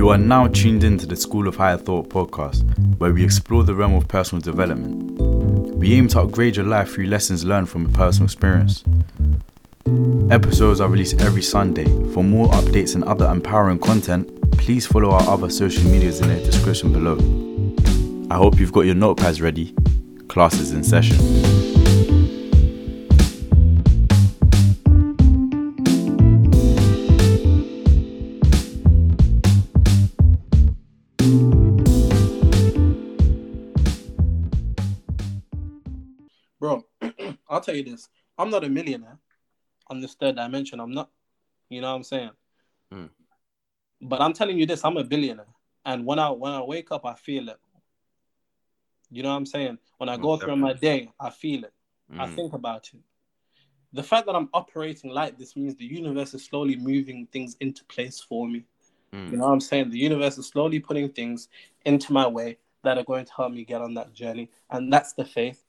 You are now tuned into the School of Higher Thought podcast, where we explore the realm of personal development. We aim to upgrade your life through lessons learned from a personal experience. Episodes are released every Sunday. For more updates and other empowering content, please follow our other social medias in the description below. I hope you've got your notepads ready. Class is in session. Bro, I'll tell you this. I'm not a millionaire on this third dimension. I'm not. You know what I'm saying? Mm. But I'm telling you this, I'm a billionaire. And when I when I wake up, I feel it. You know what I'm saying? When I go through my day, I feel it. I Mm. think about it. The fact that I'm operating like this means the universe is slowly moving things into place for me. Mm. You know what I'm saying? The universe is slowly putting things into my way that are going to help me get on that journey. And that's the faith.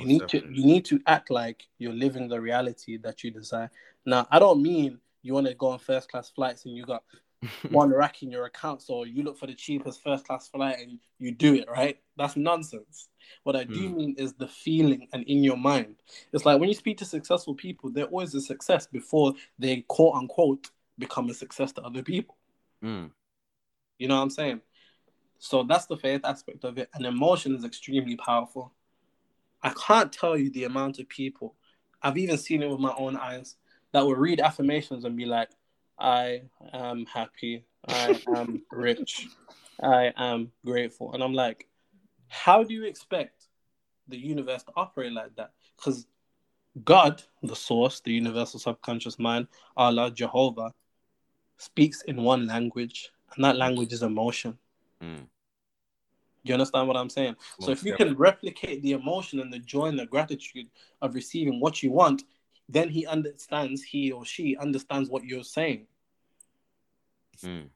You need definitely. to you need to act like you're living the reality that you desire. Now, I don't mean you want to go on first class flights and you got one rack in your account, so you look for the cheapest first class flight and you do it, right? That's nonsense. What I do Mm. mean is the feeling and in your mind. It's like when you speak to successful people, they're always a success before they quote unquote become a success to other people. Mm. You know what I'm saying? So that's the faith aspect of it. And emotion is extremely powerful. I can't tell you the amount of people, I've even seen it with my own eyes, that will read affirmations and be like, I am happy. I am rich. I am grateful. And I'm like, how do you expect the universe to operate like that? Because God, the source, the universal subconscious mind, Allah, Jehovah, speaks in one language, and that language is emotion. Mm. You understand what I'm saying? so if you can replicate the emotion and the joy and the gratitude of receiving what you want, then he understands, he or she understands what you're saying. Mm.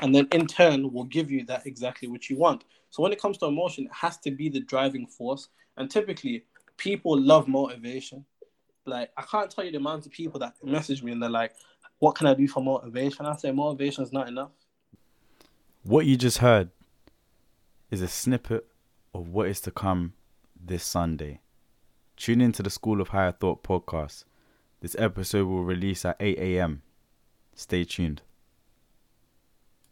And then in turn will give you that exactly what you want. So when it comes to emotion, it has to be the driving force. And typically people love motivation. Like I can't tell you the amount of people that message me and they're like, What can I do for motivation? I say motivation is not enough. What you just heard is a snippet of what is to come this Sunday. Tune into the School of Higher Thought podcast. This episode will release at 8 a.m. Stay tuned.